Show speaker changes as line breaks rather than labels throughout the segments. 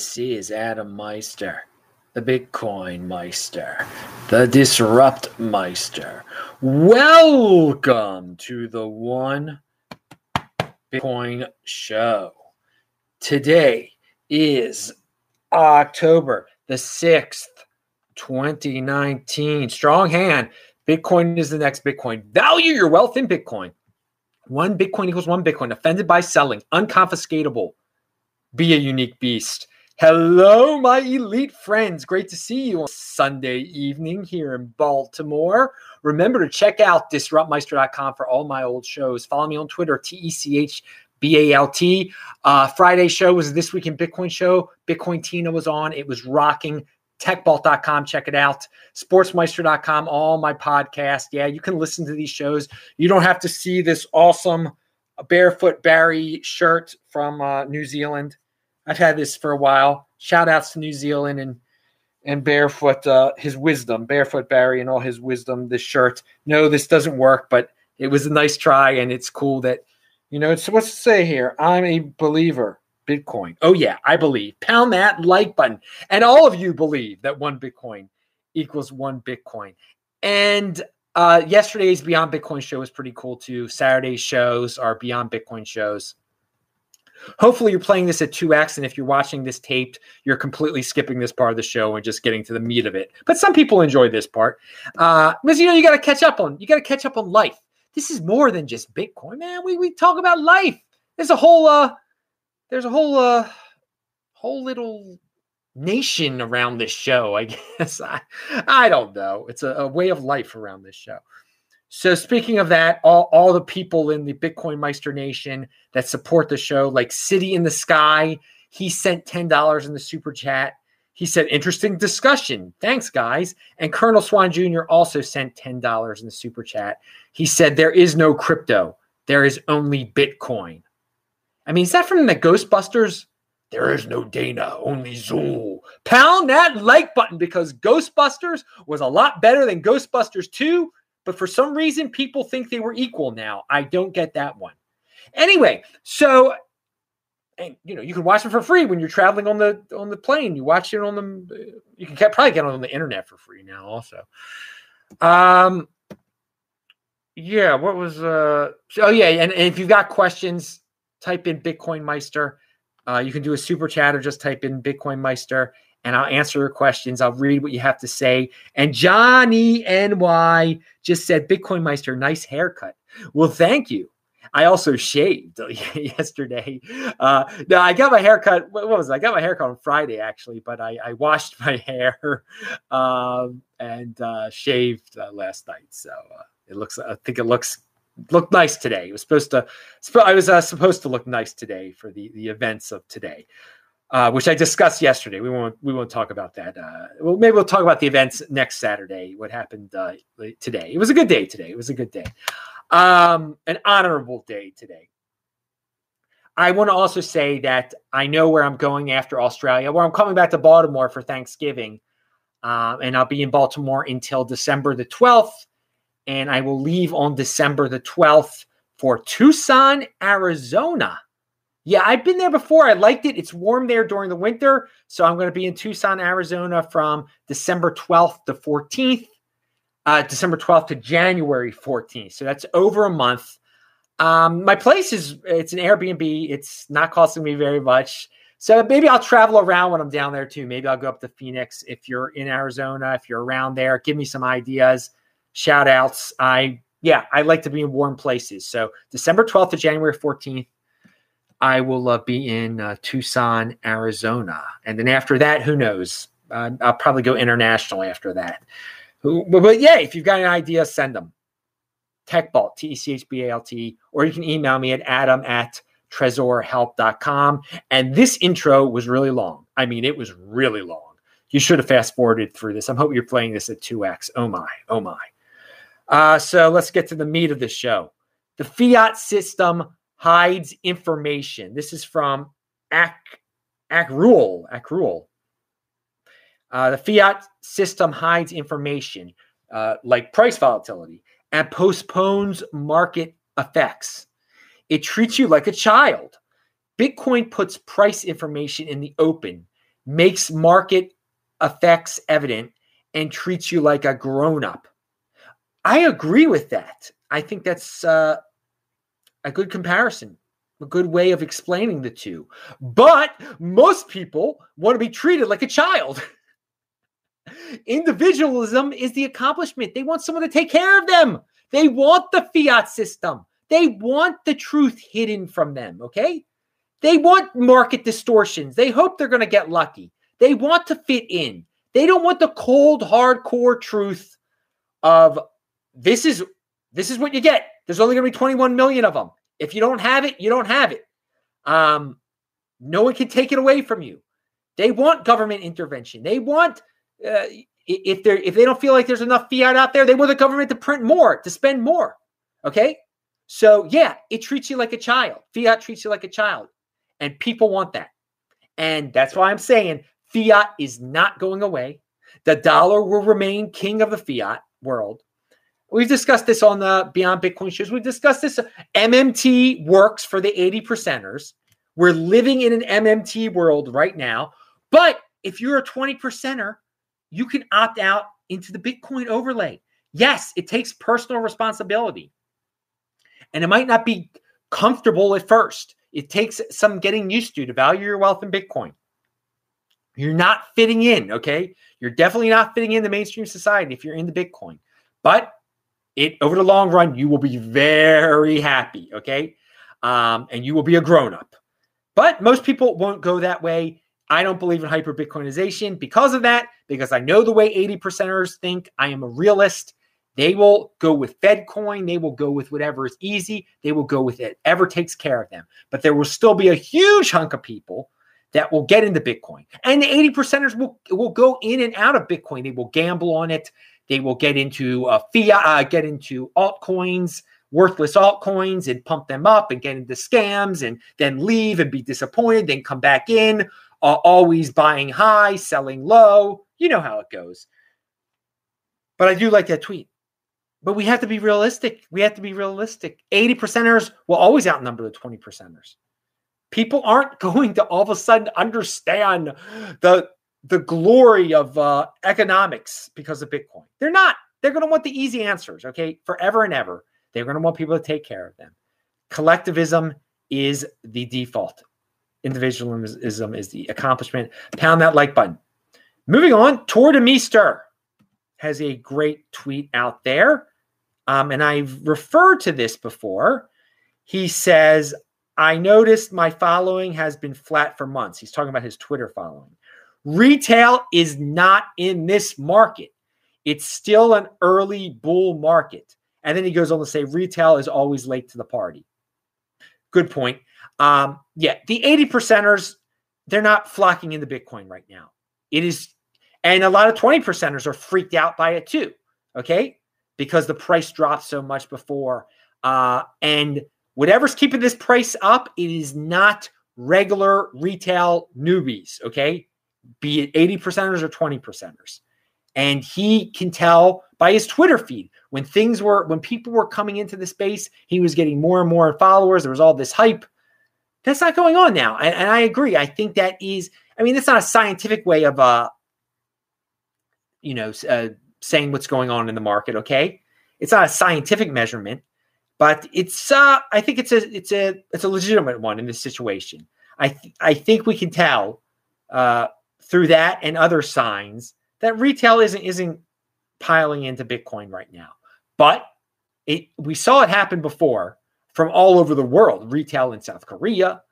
This is Adam Meister, the Bitcoin Meister, the Disrupt Meister. Welcome to the One Bitcoin Show. Today is October the 6th, 2019. Strong hand. Bitcoin is the next Bitcoin. Value your wealth in Bitcoin. One Bitcoin equals one Bitcoin. Offended by selling, unconfiscatable. Be a unique beast. Hello, my elite friends. Great to see you on Sunday evening here in Baltimore. Remember to check out disruptmeister.com for all my old shows. Follow me on Twitter, T E C H B A L T. Uh, Friday show was This Week in Bitcoin show. Bitcoin Tina was on. It was rocking. Techbalt.com, check it out. Sportsmeister.com, all my podcasts. Yeah, you can listen to these shows. You don't have to see this awesome barefoot Barry shirt from uh, New Zealand. I've had this for a while. Shout outs to New Zealand and and barefoot uh, his wisdom, barefoot Barry and all his wisdom. This shirt. No, this doesn't work, but it was a nice try, and it's cool that you know. It's what's to say here. I'm a believer. Bitcoin. Oh yeah, I believe. Pound that like button, and all of you believe that one Bitcoin equals one Bitcoin. And uh, yesterday's Beyond Bitcoin show was pretty cool too. Saturday's shows are Beyond Bitcoin shows. Hopefully, you're playing this at 2x, and if you're watching this taped, you're completely skipping this part of the show and just getting to the meat of it. But some people enjoy this part uh, because you know you got to catch up on you got to catch up on life. This is more than just Bitcoin, man. We we talk about life. There's a whole uh, there's a whole uh, whole little nation around this show. I guess I I don't know. It's a, a way of life around this show. So speaking of that, all, all the people in the Bitcoin Meister Nation that support the show, like City in the Sky, he sent $10 in the super chat. He said, interesting discussion. Thanks, guys. And Colonel Swan Jr. also sent $10 in the super chat. He said, there is no crypto. There is only Bitcoin. I mean, is that from the Ghostbusters? There is no Dana, only Zuul. Pound that like button because Ghostbusters was a lot better than Ghostbusters 2 but for some reason people think they were equal now. I don't get that one. Anyway, so and you know you can watch them for free when you're traveling on the on the plane. You watch it on the you can probably get it on the internet for free now also. Um yeah, what was uh oh yeah, and, and if you've got questions, type in Bitcoin Meister. Uh, you can do a super chat or just type in Bitcoin Meister and I'll answer your questions. I'll read what you have to say. And Johnny NY just said, Bitcoin Meister, nice haircut. Well, thank you. I also shaved yesterday. Uh, no, I got my haircut. What was it? I got my haircut on Friday actually, but I, I washed my hair um, and uh, shaved uh, last night. So uh, it looks. I think it looks looked nice today. It was supposed to. I was uh, supposed to look nice today for the the events of today uh, which I discussed yesterday. We won't we won't talk about that. Uh, well, maybe we'll talk about the events next Saturday. What happened uh, today? It was a good day today. It was a good day, um, an honorable day today. I want to also say that I know where I'm going after Australia. Where I'm coming back to Baltimore for Thanksgiving, uh, and I'll be in Baltimore until December the 12th, and I will leave on December the 12th for Tucson, Arizona yeah, I've been there before. I liked it. It's warm there during the winter. So I'm going to be in Tucson, Arizona from December 12th to 14th, uh, December 12th to January 14th. So that's over a month. Um, my place is it's an Airbnb. It's not costing me very much. So maybe I'll travel around when I'm down there too. Maybe I'll go up to Phoenix if you're in Arizona, if you're around there. Give me some ideas, shout outs. I yeah, I like to be in warm places. So December 12th to January 14th. I will uh, be in uh, Tucson, Arizona. And then after that, who knows? Uh, I'll probably go international after that. Who, but, but, yeah, if you've got an idea, send them. Techbalt, T E C H B A L T, or you can email me at adam at tresorhelp.com. And this intro was really long. I mean, it was really long. You should have fast forwarded through this. I'm hoping you're playing this at 2x. Oh my, oh my. Uh, so let's get to the meat of the show. The fiat system hides information. This is from Ac Acrule. Acrule. Uh, the fiat system hides information uh, like price volatility and postpones market effects. It treats you like a child. Bitcoin puts price information in the open, makes market effects evident, and treats you like a grown up. I agree with that. I think that's uh, a good comparison, a good way of explaining the two. But most people want to be treated like a child. Individualism is the accomplishment. They want someone to take care of them. They want the fiat system. They want the truth hidden from them. Okay. They want market distortions. They hope they're going to get lucky. They want to fit in. They don't want the cold, hardcore truth of this is this is what you get. There's only going to be 21 million of them. If you don't have it, you don't have it. Um, no one can take it away from you. They want government intervention. They want uh, if they if they don't feel like there's enough fiat out there, they want the government to print more, to spend more. Okay, so yeah, it treats you like a child. Fiat treats you like a child, and people want that, and that's why I'm saying fiat is not going away. The dollar will remain king of the fiat world. We've discussed this on the Beyond Bitcoin shows. We've discussed this. Uh, MMT works for the 80 percenters. We're living in an MMT world right now. But if you're a 20 percenter, you can opt out into the Bitcoin overlay. Yes, it takes personal responsibility. And it might not be comfortable at first. It takes some getting used to to value your wealth in Bitcoin. You're not fitting in, okay? You're definitely not fitting in the mainstream society if you're in the Bitcoin. But it over the long run, you will be very happy, okay? Um, and you will be a grown up. But most people won't go that way. I don't believe in hyper Bitcoinization because of that, because I know the way 80 percenters think. I am a realist. They will go with FedCoin. They will go with whatever is easy. They will go with it. Ever takes care of them. But there will still be a huge hunk of people that will get into Bitcoin. And the 80 percenters will, will go in and out of Bitcoin. They will gamble on it. They will get into uh, fiat, uh, get into altcoins, worthless altcoins, and pump them up and get into scams, and then leave and be disappointed, then come back in uh, always buying high, selling low. You know how it goes. But I do like that tweet. But we have to be realistic. We have to be realistic. 80 percenters will always outnumber the 20 percenters. People aren't going to all of a sudden understand the the glory of uh, economics because of Bitcoin. They're not. They're going to want the easy answers, okay, forever and ever. They're going to want people to take care of them. Collectivism is the default individualism is the accomplishment. Pound that like button. Moving on, Tuur Demeester has a great tweet out there. Um, and I've referred to this before. He says, I noticed my following has been flat for months. He's talking about his Twitter following. Retail is not in this market. It's still an early bull market. And then he goes on to say retail is always late to the party. Good point. Um, yeah, the 80 percenters, they're not flocking into Bitcoin right now. It is, and a lot of 20 percenters are freaked out by it too. Okay. Because the price dropped so much before. Uh, and whatever's keeping this price up, it is not regular retail newbies. Okay. Be it 80 percenters or 20 percenters. And he can tell by his Twitter feed when things were, when people were coming into the space, he was getting more and more followers. There was all this hype. That's not going on now. And, and I agree. I think that is, I mean, that's not a scientific way of, uh, you know, uh, saying what's going on in the market. Okay. It's not a scientific measurement, but it's, uh, I think it's a, it's a, it's a legitimate one in this situation. I, th- I think we can tell, uh, through that and other signs that retail isn't, isn't piling into Bitcoin right now, but it, we saw it happen before from all over the world retail in South Korea,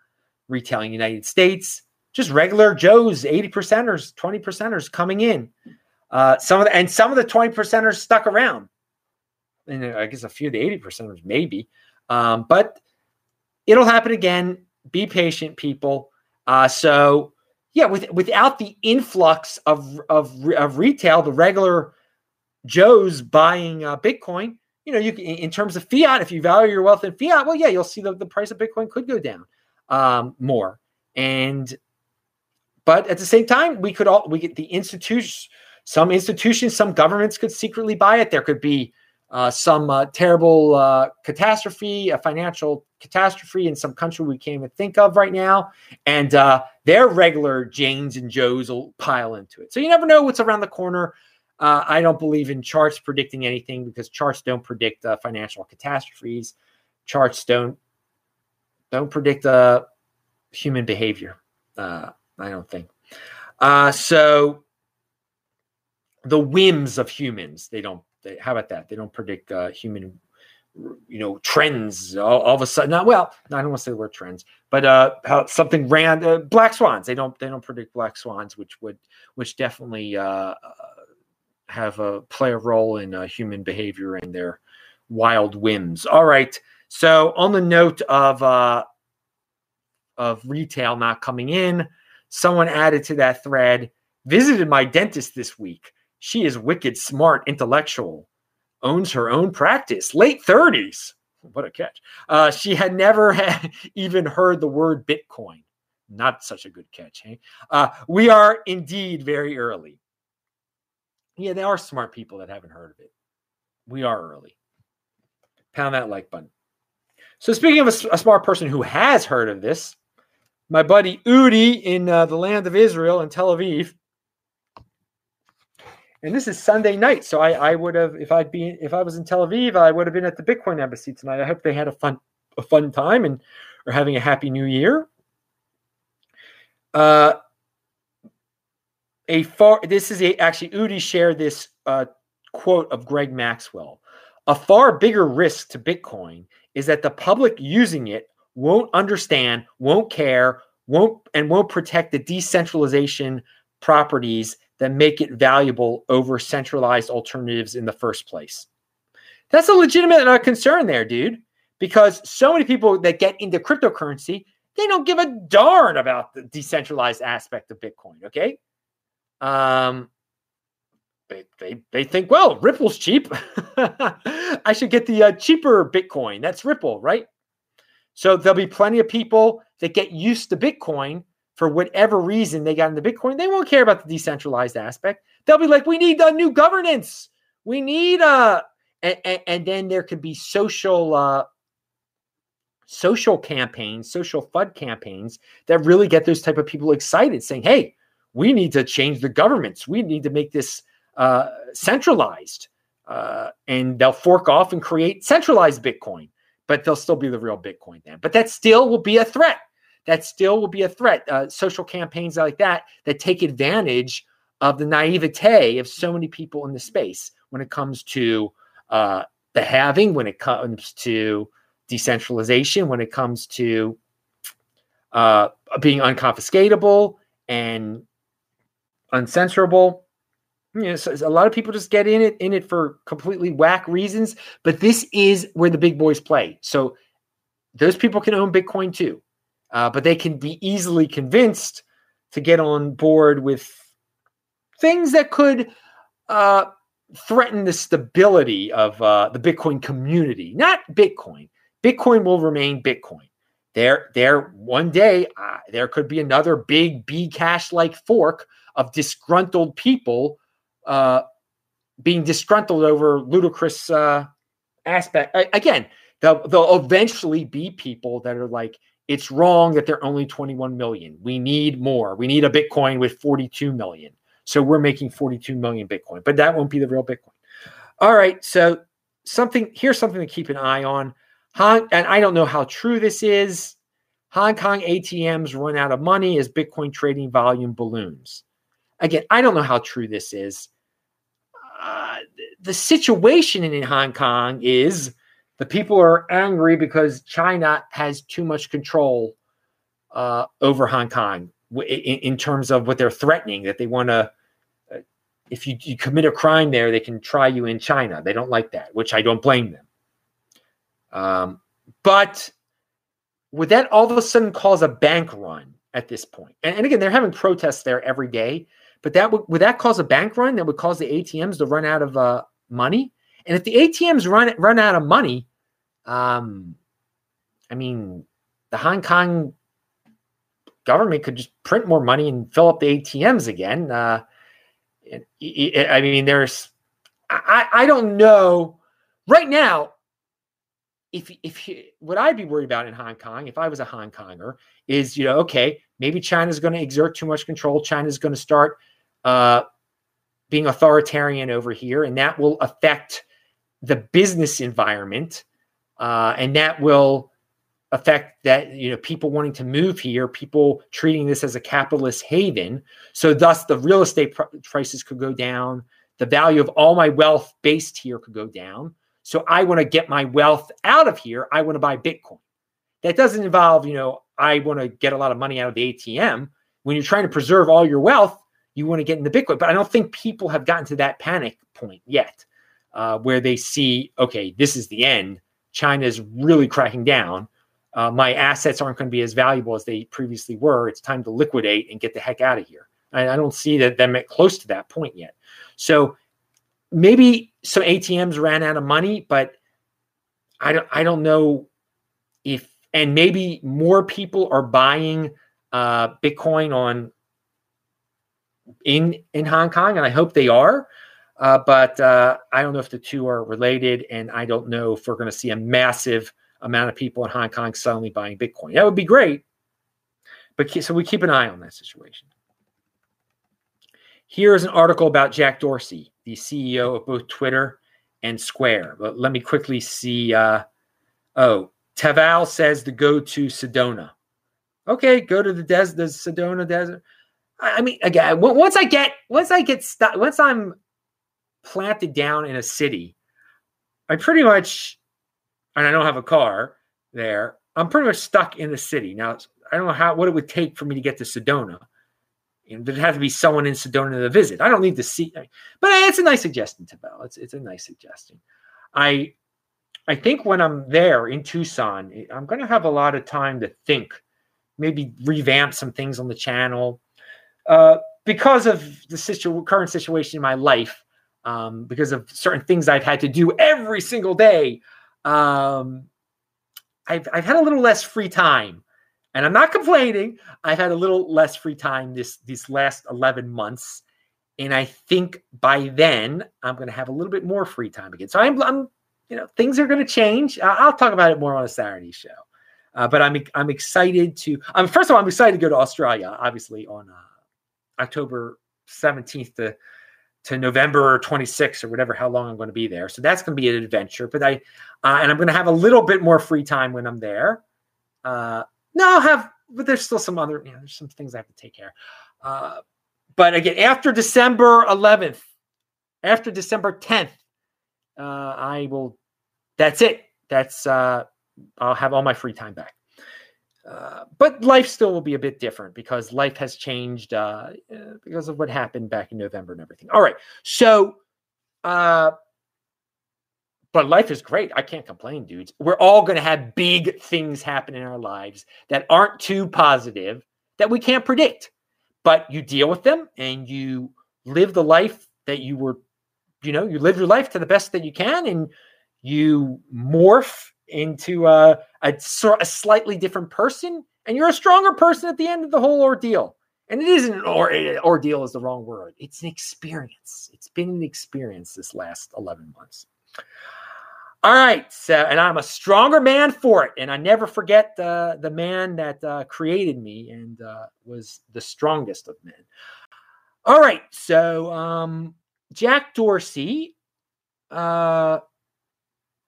retail in the United States, just regular Joes, 80 percenters, 20 percenters coming in. Uh, some of the, and some of the 20 percenters stuck around. And I guess a few of the 80 percenters, maybe. Um, but it'll happen again. Be patient, people. Uh, so, yeah, with, without the influx of, of, of retail, the regular Joes buying uh, Bitcoin, you know, you can, in terms of fiat, if you value your wealth in fiat, well, yeah, you'll see the, the price of Bitcoin could go down um, more. And but at the same time, we could all we get the institutions, some institutions, some governments could secretly buy it. There could be uh, some uh, terrible uh, catastrophe, a financial catastrophe in some country we can't even think of right now, and uh, their regular Janes and Joes will pile into it. So you never know what's around the corner. Uh, I don't believe in charts predicting anything because charts don't predict uh, financial catastrophes. Charts don't don't predict human behavior. I don't think. so the whims of humans. They don't. They, how about that? They don't predict uh, human, you know, trends. All, all, of a sudden, not well. I don't want to say the word trends, but uh, how something ran uh, black swans. They don't. They don't predict black swans, which would, which definitely uh, uh have a play a role in uh, human behavior and their wild whims. All right. So on the note of uh, of retail not coming in, someone added to that thread. Visited my dentist this week. She is wicked smart, intellectual, owns her own practice, late 30s. What a catch. Uh, she had never had even heard the word Bitcoin. Not such a good catch. Hey? Uh, we are indeed very early. Yeah, there are smart people that haven't heard of it. We are early. Pound that like button. So, speaking of a, a smart person who has heard of this, my buddy Udi in uh, the land of Israel in Tel Aviv and this is Sunday night. So I, I would have, if I'd be, if I was in Tel Aviv, I would have been at the Bitcoin embassy tonight. I hope they had a fun, a fun time and are having a happy new year. Uh, a far, this is a, actually, Udi shared this uh, quote of Greg Maxwell. A far bigger risk to Bitcoin is that the public using it won't understand, won't care, won't, and won't protect the decentralization properties that make it valuable over centralized alternatives in the first place. That's a legitimate uh, concern there, dude, because so many people that get into cryptocurrency, they don't give a darn about the decentralized aspect of Bitcoin, okay? Um, they, they, they think, well, Ripple's cheap. I should get the uh, cheaper Bitcoin. That's Ripple, right? So there'll be plenty of people that get used to Bitcoin for whatever reason they got into Bitcoin, they won't care about the decentralized aspect. They'll be like, we need a new governance. We need a, uh, and, and, and then there could be social, uh, social campaigns, social FUD campaigns that really get those type of people excited, saying, "Hey, we need to change the governments. We need to make this uh, centralized." Uh, and they'll fork off and create centralized Bitcoin, but they'll still be the real Bitcoin then. But that still will be a threat that still will be a threat. Uh, social campaigns like that that take advantage of the naivete of so many people in the space when it comes to uh, the having, when it comes to decentralization, when it comes to uh, being unconfiscatable and uncensorable. You know, so a lot of people just get in it in it for completely whack reasons, but this is where the big boys play. So those people can own Bitcoin too uh, but they can be easily convinced to get on board with things that could uh, threaten the stability of uh, the Bitcoin community, not Bitcoin. Bitcoin will remain Bitcoin. There, there, one day uh, there could be another big Bcash like fork of disgruntled people uh, being disgruntled over ludicrous uh, aspect. again, there'll, there'll eventually be people that are like, it's wrong that they're only 21 million. We need more. We need a Bitcoin with 42 million. So we're making 42 million Bitcoin, but that won't be the real Bitcoin. All right. So something here's something to keep an eye on. Hong, and I don't know how true this is. Hong Kong ATMs run out of money as Bitcoin trading volume balloons. Again, I don't know how true this is. Uh, the situation in Hong Kong is the people are angry because China has too much control uh, over Hong Kong in, in, terms of what they're threatening. That they want to, uh, if you, you, commit a crime there, they can try you in China. They don't like that, which I don't blame them. Um, but would that all of a sudden cause a bank run at this point? And, and again, they're having protests there every day. But that would would that cause a bank run that would cause the ATMs to run out of uh, money? And if the ATMs run run out of money, um, I mean, the Hong Kong government could just print more money and fill up the ATMs again. Uh, it, it, I mean, there's, I, I don't know right now, if if what I'd be worried about in Hong Kong, if I was a Hong Konger, is you know, okay, maybe China's going to exert too much control. China's going to start uh, being authoritarian over here, and that will affect the business environment, uh, and that will affect that you know people wanting to move here, people treating this as a capitalist haven. So thus, the real estate pr- prices could go down. The value of all my wealth based here could go down. So I want to get my wealth out of here. I want to buy Bitcoin. That doesn't involve, you know, I want to get a lot of money out of the ATM. When you're trying to preserve all your wealth, you want to get in the Bitcoin. But I don't think people have gotten to that panic point yet, uh, where they see, okay, this is the end. China is really cracking down uh, my assets aren't going to be as valuable as they previously were. It's time to liquidate and get the heck out of here. I, I don't see that them at close to that point yet. So maybe some ATMs ran out of money, but I don't I don't know if and maybe more people are buying uh, Bitcoin on in in Hong Kong, and I hope they are. Uh, but uh, I don't know if the two are related, and I don't know if we're going to see a massive amount of people in Hong Kong suddenly buying Bitcoin. That would be great. But so we keep an eye on that situation. Here is an article about Jack Dorsey, the CEO of both Twitter and Square. But let me quickly see. Uh, oh, Taval says to go to Sedona. Okay, go to the des- the Sedona desert. I mean, again, once I get once I get stuck, once I'm planted down in a city, I pretty much and I don't have a car there, I'm pretty much stuck in the city. Now, I don't know how what it would take for me to get to Sedona. There'd have to be someone in Sedona to visit. I don't need to see, but it's a nice suggestion, Tabell. It's it's a nice suggestion. I I think when I'm there in Tucson, I'm going to have a lot of time to think, maybe revamp some things on the channel, uh, because of the situ- current situation in my life, um, because of certain things I've had to do every single day um, I've, I've had a little less free time and I'm not complaining. I've had a little less free time this these last 11 months. And I think by then I'm going to have a little bit more free time again. So I'm, I'm you know, things are going to change. I'll talk about it more on a Saturday show. Uh, but I'm I'm excited to. Um, first of all, I'm excited to go to Australia. Obviously, on uh, October 17th to to November 26th or whatever, how long I'm going to be there. So that's going to be an adventure. But I, uh, and I'm going to have a little bit more free time when I'm there. Uh, no, I'll have, but there's still some other, you know, there's some things I have to take care. Uh, but again, after December 11th, after December 10th, uh, I will, that's it. That's, uh, I'll have all my free time back. But life still will be a bit different because life has changed uh, uh, because of what happened back in November and everything. All right. So, uh, but life is great. I can't complain, dudes. We're all going to have big things happen in our lives that aren't too positive that we can't predict. But you deal with them and you live the life that you were, you know, you live your life to the best that you can and you morph into a, a, a slightly different person, and you're a stronger person at the end of the whole ordeal. And it isn't an or, ordeal is the wrong word. It's an experience. It's been an experience this last 11 months. All right. So, and I'm a stronger man for it. And I never forget uh, the man that uh, created me and uh, was the strongest of men. All right. So, um, Jack Dorsey uh,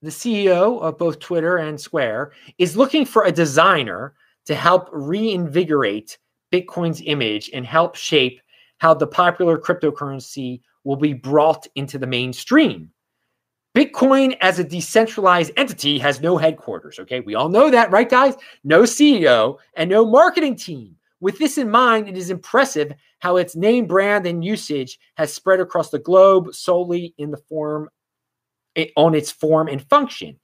the CEO of both Twitter and Square, is looking for a designer to help reinvigorate Bitcoin's image and help shape how the popular cryptocurrency will be brought into the mainstream. Bitcoin as a decentralized entity has no headquarters. Okay. We all know that, right, guys? No CEO and no marketing team. With this in mind, it is impressive how its name, brand, and usage has spread across the globe solely in the form on its form and function.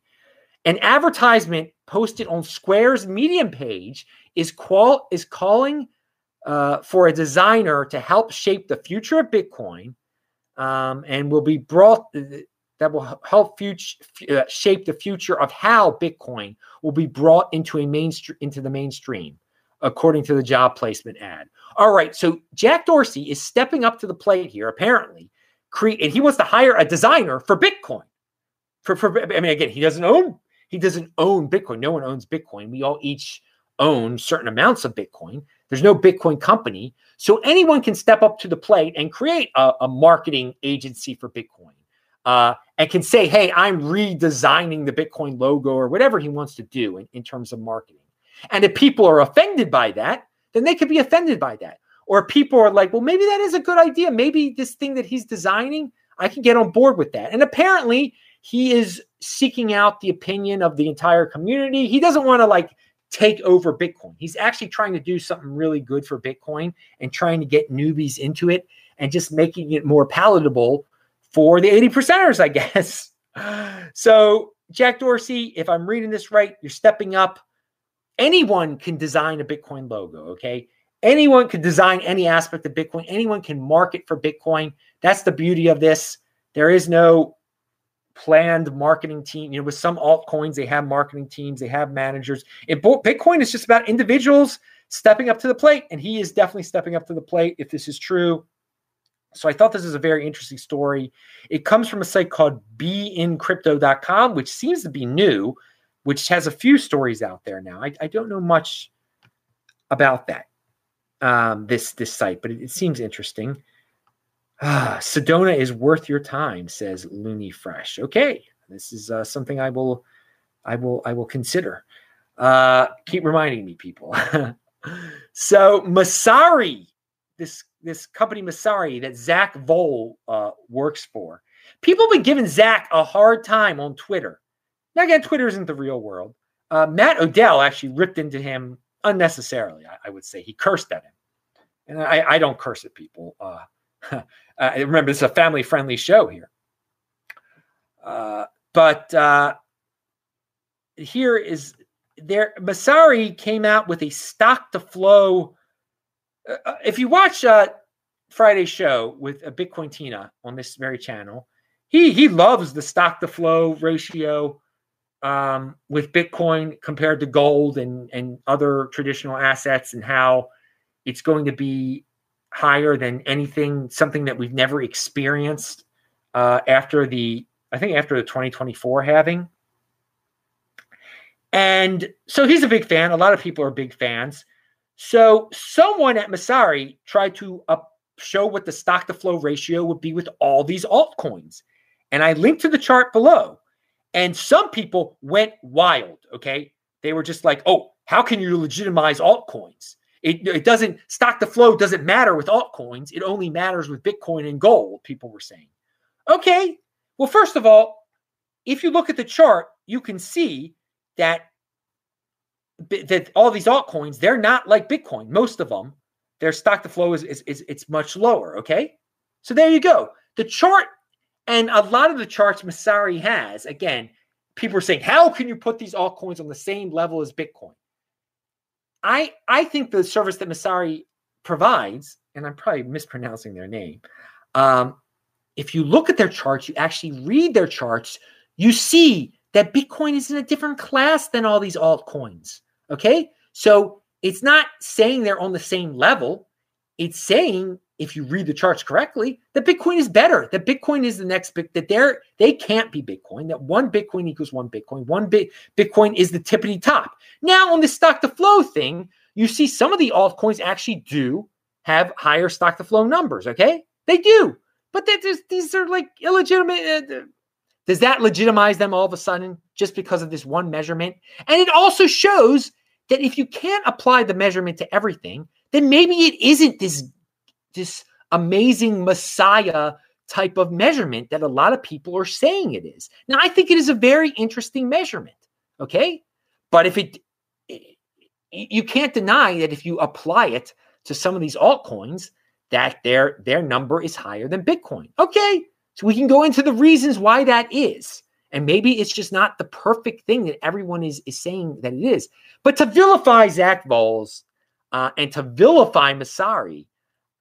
An advertisement posted on Square's Medium page is qual is calling uh, for a designer to help shape the future of Bitcoin, um, and will be brought uh, that will help future, uh, shape the future of how Bitcoin will be brought into a mainstream into the mainstream, according to the job placement ad. All right, so Jack Dorsey is stepping up to the plate here, apparently, create, and he wants to hire a designer for Bitcoin for, for I mean, again, he doesn't own he doesn't own Bitcoin. No one owns Bitcoin. We all each own certain amounts of Bitcoin. There's no Bitcoin company. So anyone can step up to the plate and create a, a marketing agency for Bitcoin uh, and can say, hey, I'm redesigning the Bitcoin logo or whatever he wants to do in, in terms of marketing. And if people are offended by that, then they could be offended by that. Or people are like, well, maybe that is a good idea. Maybe this thing that he's designing, I can get on board with that. And apparently, he is seeking out the opinion of the entire community. He doesn't want to like take over Bitcoin. He's actually trying to do something really good for Bitcoin and trying to get newbies into it and just making it more palatable for the 80 percenters, I guess. So, Jack Dorsey, if I'm reading this right, you're stepping up. Anyone can design a Bitcoin logo, okay? Anyone can design any aspect of Bitcoin. Anyone can market for Bitcoin. That's the beauty of this. There is no planned marketing team. You know, with some altcoins, they have marketing teams, they have managers. In Bitcoin, it's just about individuals stepping up to the plate, and he is definitely stepping up to the plate. If this is true, so I thought this is a very interesting story. It comes from a site called beincrypto.com, which seems to be new, which has a few stories out there now. I, I don't know much about that um, this this site, but it, it seems interesting. Ah, Sedona is worth your time, says Looney Fresh. Okay, this is uh, something I will, I will, I will consider. Uh, keep reminding me, people. so Messari, this this company Messari that Zack Voell uh, works for, people have been giving Zack a hard time on Twitter. Now again, Twitter isn't the real world. Uh, Matt Odell actually ripped into him unnecessarily. I, I, would say he cursed at him, and I, I don't curse at people. Uh, Uh, remember, it's a family friendly show here. Uh, but uh, here is there. Messari came out with a stock to flow. Uh, uh, if you watch uh, Friday's show with a Bitcoin Tina on this very channel, he he loves the stock to flow ratio um, with Bitcoin compared to gold and and other traditional assets, and how it's going to be higher than anything, something that we've never experienced uh, after the, I think after the 2024 halving. And so he's a big fan. A lot of people are big fans. So someone at Messari tried to uh, show what the stock to flow ratio would be with all these altcoins. And I linked to the chart below. And some people went wild. Okay. They were just like, oh, how can you legitimize altcoins? It, it doesn't stock the flow doesn't matter with altcoins. It only matters with Bitcoin and gold, people were saying. Okay. Well, first of all, if you look at the chart, you can see that that all these altcoins, they're not like Bitcoin. Most of them, their stock to flow is, is, is it's much lower. Okay. So there you go. The chart and a lot of the charts Messari has, again, people are saying, how can you put these altcoins on the same level as Bitcoin? I I think the service that Messari provides, and I'm probably mispronouncing their name. Um, if you look at their charts, you actually read their charts, you see that Bitcoin is in a different class than all these altcoins. Okay, so it's not saying they're on the same level. It's saying if you read the charts correctly, that Bitcoin is better. That Bitcoin is the next big. That they're they can't be Bitcoin. That one Bitcoin equals one Bitcoin. One bit Bitcoin is the tippity top. Now on the stock to flow thing, you see some of the altcoins actually do have higher stock to flow numbers. Okay, they do, but that these are like illegitimate. Uh, does that legitimize them all of a sudden just because of this one measurement? And it also shows that if you can't apply the measurement to everything, then maybe it isn't this this amazing messiah type of measurement that a lot of people are saying it is. Now, I think it is a very interesting measurement. Okay. But if it, you can't deny that if you apply it to some of these altcoins, that their their number is higher than Bitcoin. Okay. So we can go into the reasons why that is. And maybe it's just not the perfect thing that everyone is, is saying that it is. But to vilify Zack Voell uh, and to vilify Messari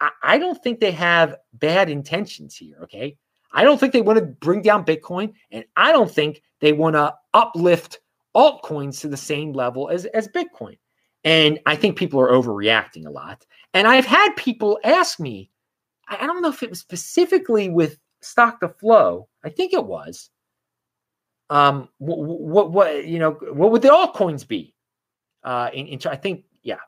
I, don't think they have bad intentions here. Okay. I don't think they want to bring down Bitcoin, and I don't think they want to uplift altcoins to the same level as, as Bitcoin. And I think people are overreacting a lot. And I've had people ask me, I don't know if it was specifically with stock to flow. I think it was. um, what, what, what you know, what would the altcoins be? Uh, in, in I think, yeah,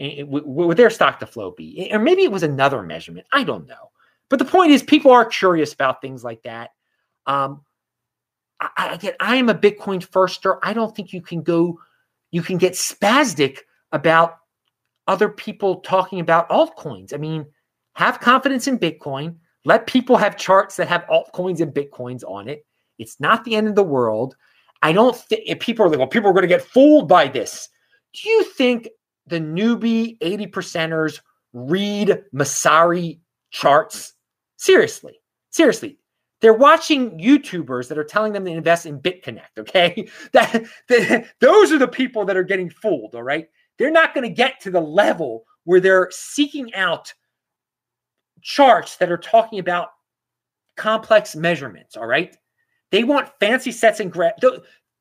Eh, eh, would their stock to flow be? Eh, or maybe it was another measurement. I don't know. But the point is, people are curious about things like that. Um, I, again, I am a Bitcoin firster. I don't think you can go, you can get spastic about other people talking about altcoins. I mean, have confidence in Bitcoin. Let people have charts that have altcoins and Bitcoins on it. It's not the end of the world. I don't think people are like, well, people are going to get fooled by this. Do you think the newbie 80 percenters read Messari charts? Seriously, seriously. They're watching YouTubers that are telling them to invest in BitConnect. Okay, that, that those are the people that are getting fooled. All right, they're not going to get to the level where they're seeking out charts that are talking about complex measurements. All right, they want fancy sets and gra-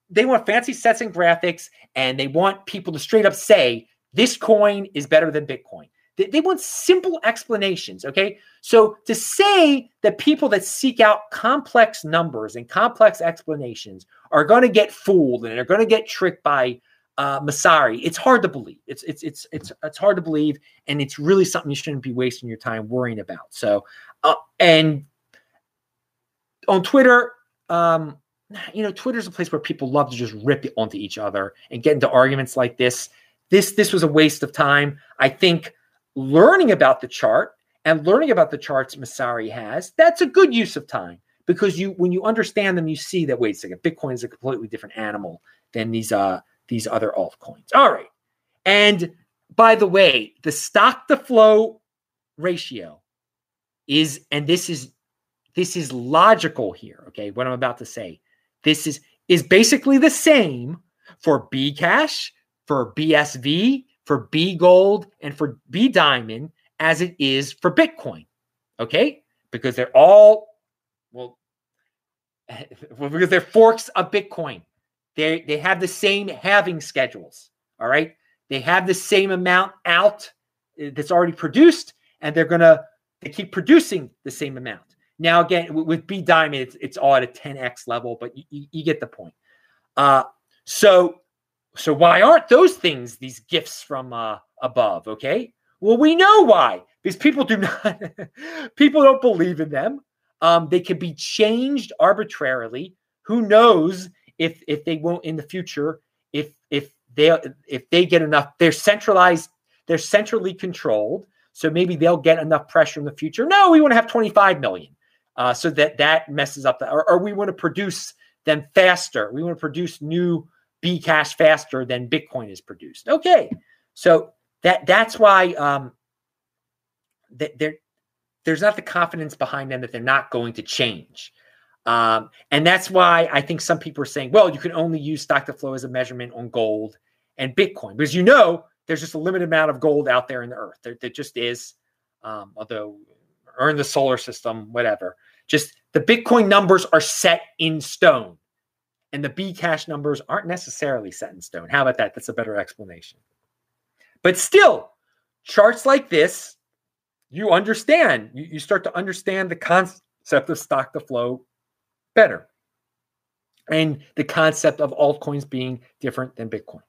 they want fancy sets and graphics, and they want people to straight up say this coin is better than Bitcoin. They, they want simple explanations. Okay. So to say that people that seek out complex numbers and complex explanations are going to get fooled and are going to get tricked by uh, Messari, it's hard to believe. It's it's it's it's it's hard to believe, and it's really something you shouldn't be wasting your time worrying about. So, uh, and on Twitter, um, you know, Twitter's a place where people love to just rip onto each other and get into arguments like this. This this was a waste of time. I think learning about the chart and learning about the charts Messari has, that's a good use of time because you when you understand them, you see that wait a second, Bitcoin is a completely different animal than these uh these other altcoins. All right. And by the way, the stock to flow ratio is, and this is this is logical here. Okay, what I'm about to say. This is is basically the same for Bcash, for BSV, for B Gold and for B Diamond as it is for Bitcoin. Okay? Because they're all, well, because they're forks of Bitcoin. They, they have the same halving schedules. All right? They have the same amount out uh, that's already produced, and they're going to they keep producing the same amount. Now, again, with B Diamond, it's, it's all at a 10x level, but you, you get the point. Uh, so so why aren't those things these gifts from uh, above? Okay. Well, we know why because people do not, people don't believe in them. Um, they can be changed arbitrarily. Who knows if if they won't in the future? If if they if they get enough, they're centralized. They're centrally controlled. So maybe they'll get enough pressure in the future. No, we want to have 25 million. Uh, so that that messes up the, or, or we want to produce them faster. We want to produce new Bcash faster than Bitcoin is produced. Okay, so that that's why um, that there there's not the confidence behind them that they're not going to change. Um, and that's why I think some people are saying, well, you can only use stock to flow as a measurement on gold and Bitcoin because you know there's just a limited amount of gold out there in the earth. There, there just is, um, although or in the solar system, whatever. Just the Bitcoin numbers are set in stone and the Bcash numbers aren't necessarily set in stone. How about that? That's a better explanation. But still, charts like this, you understand. You, you start to understand the concept of stock to flow better. And the concept of altcoins being different than Bitcoin.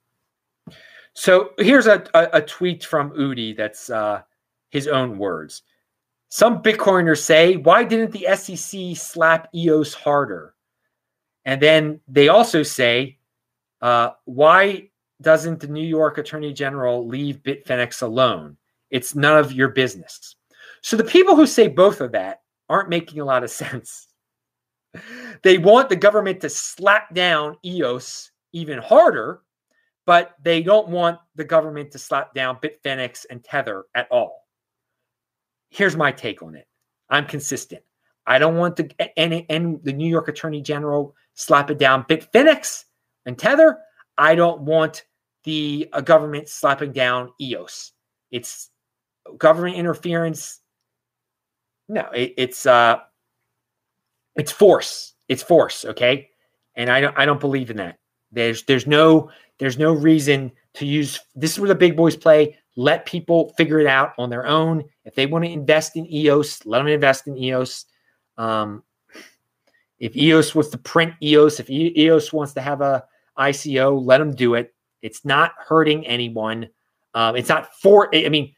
So here's a, a, a tweet from Udi that's uh, his own words. Some Bitcoiners say, why didn't the SEC slap EOS harder? And then they also say, uh, why doesn't the New York Attorney General leave Bitfinex alone? It's none of your business. So the people who say both of that aren't making a lot of sense. they want the government to slap down EOS even harder, but they don't want the government to slap down Bitfinex and Tether at all. Here's my take on it. I'm consistent. I don't want the and, and the New York Attorney General slap it down Bitfinex and Tether. I don't want the uh, government slapping down EOS. It's government interference. No, it, it's uh, it's force. It's force. Okay, and I don't I don't believe in that. There's there's no there's no reason to use. This is where the big boys play. Let people figure it out on their own. If they want to invest in EOS, let them invest in EOS. Um, If EOS wants to print EOS, if EOS wants to have a ICO, let them do it. It's not hurting anyone. Um, it's not for. I mean,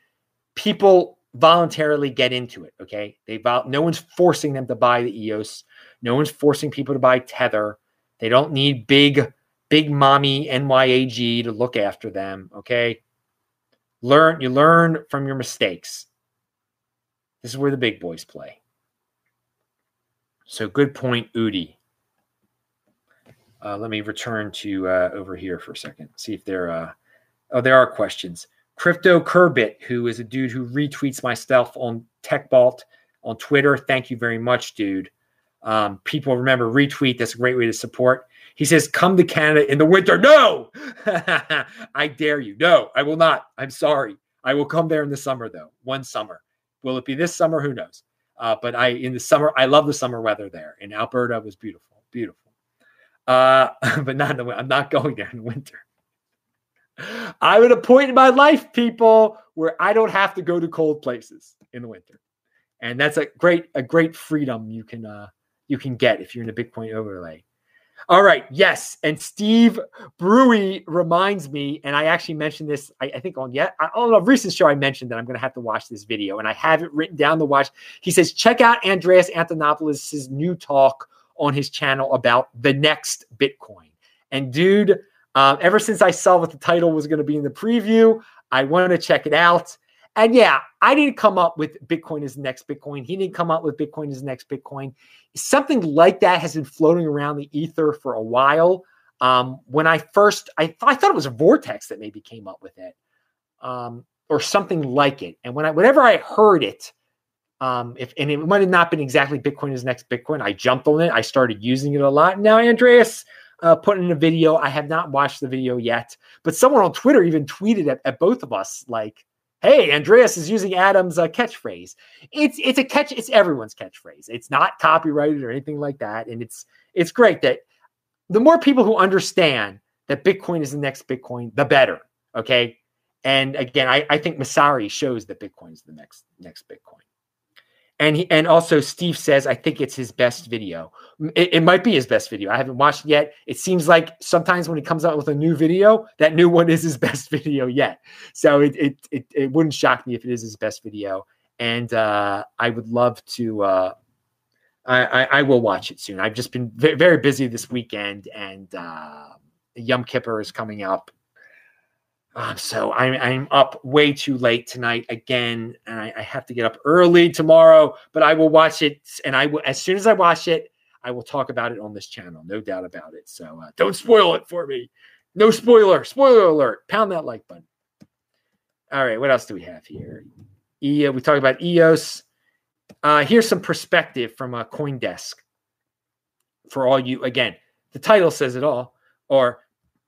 people voluntarily get into it. Okay, they vol- no one's forcing them to buy the EOS. No one's forcing people to buy Tether. They don't need big, big mommy NYAG to look after them. Okay, learn. You learn from your mistakes. This is where the big boys play. So good point, Udi. Uh, let me return to uh, over here for a second. See if there. Uh, oh, there are questions. Crypto Kerbit, who is a dude who retweets my stuff on TechBalt on Twitter. Thank you very much, dude. Um, people remember retweet. That's a great way to support. He says, "Come to Canada in the winter." No, I dare you. No, I will not. I'm sorry. I will come there in the summer, though. One summer. Will it be this summer? Who knows? Uh, but I in the summer, I love the summer weather there. In Alberta was beautiful, beautiful. Uh, but not in the I'm not going there in the winter. I'm at a point in my life, people, where I don't have to go to cold places in the winter, and that's a great a great freedom you can uh, you can get if you're in a Bitcoin overlay. All right, yes, and Steve Brewy reminds me, and I actually mentioned this. I, I think on yet on a recent show, I mentioned that I'm going to have to watch this video, and I have it written down to watch. He says, check out Andreas Antonopoulos' new talk on his channel about the next Bitcoin. And dude, um, ever since I saw what the title was going to be in the preview, I wanted to check it out. And yeah, I didn't come up with Bitcoin as next Bitcoin. He didn't come up with Bitcoin as next Bitcoin. Something like that has been floating around the ether for a while. Um, when I first, I, th- I thought it was a vortex that maybe came up with it, um, or something like it. And when I, whenever I heard it, um, if and it might have not been exactly Bitcoin is next Bitcoin, I jumped on it. I started using it a lot. Now, Andreas uh, put in a video. I have not watched the video yet, but someone on Twitter even tweeted at, at both of us like, "Hey, Andreas is using Adam's uh, catchphrase. It's it's a catch. It's everyone's catchphrase. It's not copyrighted or anything like that. And it's it's great that the more people who understand that Bitcoin is the next Bitcoin, the better. Okay. And again, I, I think Messari shows that Bitcoin is the next next Bitcoin. And he, and also Steve says I think it's his best video. It, it, might be his best video. I haven't watched it yet. It seems like sometimes when he comes out with a new video, that new one is his best video yet. So it it it, it wouldn't shock me if it is his best video. And uh, I would love to. Uh, I, I, I will watch it soon. I've just been very busy this weekend, and uh, Yom Kippur is coming up, um, so I'm, I'm up way too late tonight again, and I, I, have to get up early tomorrow. But I will watch it, and I will as soon as I watch it, I will talk about it on this channel, no doubt about it. So uh, don't spoil it for me. No spoiler. Spoiler alert. Pound that like button. All right, what else do we have here? E, we talked about EOS. Uh, here's some perspective from a uh, CoinDesk for all you. Again, the title says it all. Or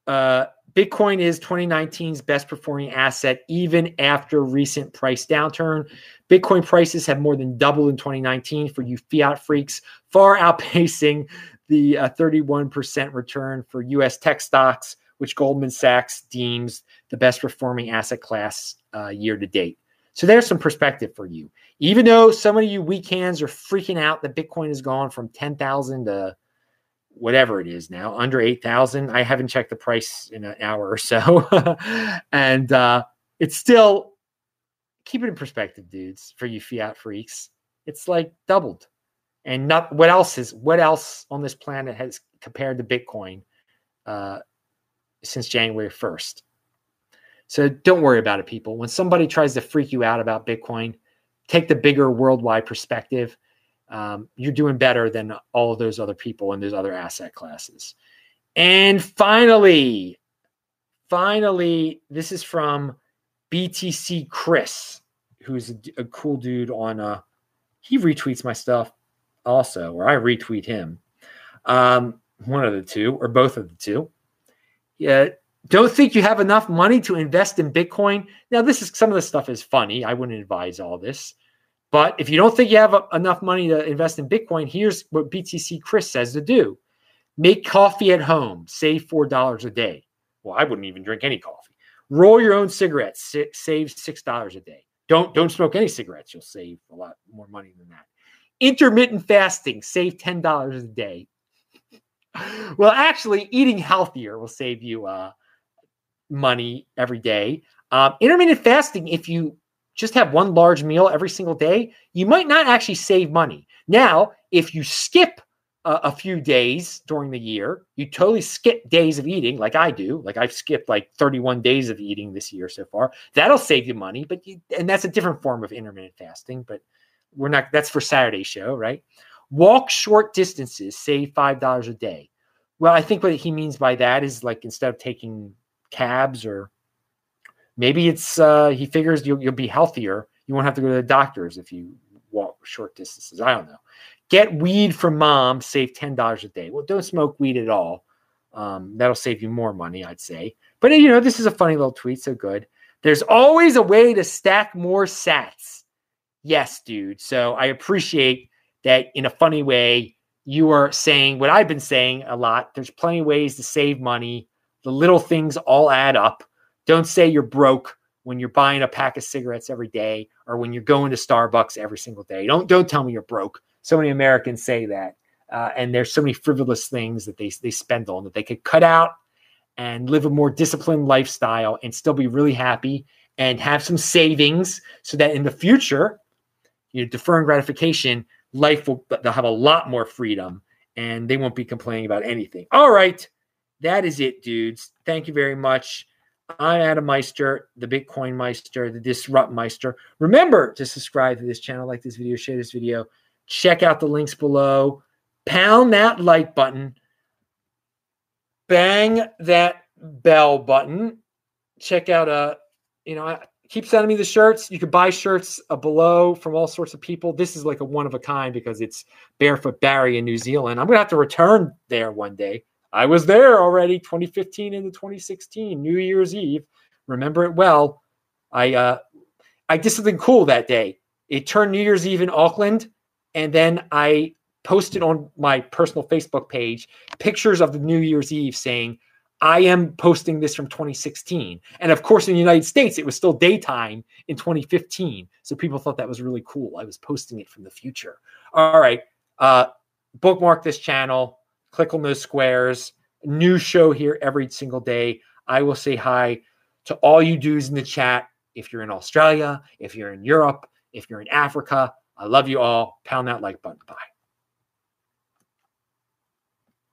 uh, Bitcoin is 2019's best performing asset, even after recent price downturn. Bitcoin prices have more than doubled in 2019 for you fiat freaks, far outpacing the uh, 31% return for US tech stocks, which Goldman Sachs deems the best performing asset class uh, year to date. So there's some perspective for you. Even though some of you weak hands are freaking out that Bitcoin has gone from 10,000 to whatever it is now, under 8,000. I haven't checked the price in an hour or so. and uh, it's still, keep it in perspective, dudes, for you fiat freaks. It's like doubled. And not what else is, what else on this planet has compared to Bitcoin uh, since January 1st? So don't worry about it, people. When somebody tries to freak you out about Bitcoin, take the bigger worldwide perspective um, you're doing better than all of those other people in those other asset classes. And finally, finally, this is from BTC Chris, who's a, a cool dude on uh he retweets my stuff also, or I retweet him. Um, one of the two, or both of the two. Yeah, don't think you have enough money to invest in Bitcoin. Now, this is some of the stuff is funny. I wouldn't advise all this. But if you don't think you have a, enough money to invest in Bitcoin, here's what BTC Chris says to do make coffee at home, save $4 a day. Well, I wouldn't even drink any coffee. Roll your own cigarettes, save $6 a day. Don't, don't smoke any cigarettes. You'll save a lot more money than that. intermittent fasting, save $10 a day. Well, actually, eating healthier will save you uh, money every day. Um, intermittent fasting, if you just have one large meal every single day, you might not actually save money. Now, if you skip a, few days during the year, you totally skip days of eating, like I do. Like I've skipped like 31 days of eating this year so far. That'll save you money, but you, and that's a different form of intermittent fasting. But we're not. That's for Saturday show, right? Walk short distances, save five dollars a day. Well, I think what he means by that is like instead of taking cabs or maybe it's uh, he figures you'll, you'll be healthier. You won't have to go to the doctors if you walk short distances. I don't know. Get weed from mom, save ten dollars a day. Well, don't smoke weed at all. Um, that'll save you more money, I'd say. But you know, this is a funny little tweet, so good. There's always a way to stack more sats. Yes, dude. So I appreciate that in a funny way. You are saying what I've been saying a lot. There's plenty of ways to save money. The little things all add up. Don't say you're broke when you're buying a pack of cigarettes every day or when you're going to Starbucks every single day. Don't don't tell me you're broke. So many Americans say that, uh, and there's so many frivolous things that they they spend on that they could cut out and live a more disciplined lifestyle and still be really happy and have some savings so that in the future, you know, deferring gratification, life will they'll have a lot more freedom and they won't be complaining about anything. All right, that is it, dudes. Thank you very much. I'm Adam Meister, the Bitcoin Meister, the Disrupt Meister. Remember to subscribe to this channel, like this video, share this video. Check out the links below. Pound that like button. Bang that bell button. Check out a, you know, keep sending me the shirts. You can buy shirts uh, below from all sorts of people. This is like a one of a kind because it's Barefoot Barry in New Zealand. I'm gonna have to return there one day. I was there already 2015 into 2016, New Year's Eve. Remember it well. I uh I did something cool that day. It turned New Year's Eve in Auckland, and then I posted on my personal Facebook page pictures of the New Year's Eve saying, I am posting this from 2016. And of course, in the United States, it was still daytime in 2015. So people thought that was really cool. I was posting it from the future. All right. Uh, bookmark this channel click on those squares. New show here every single day. I will say hi to all you dudes in the chat. If you're in Australia, if you're in Europe, if you're in Africa, I love you all. Pound that like button. Bye.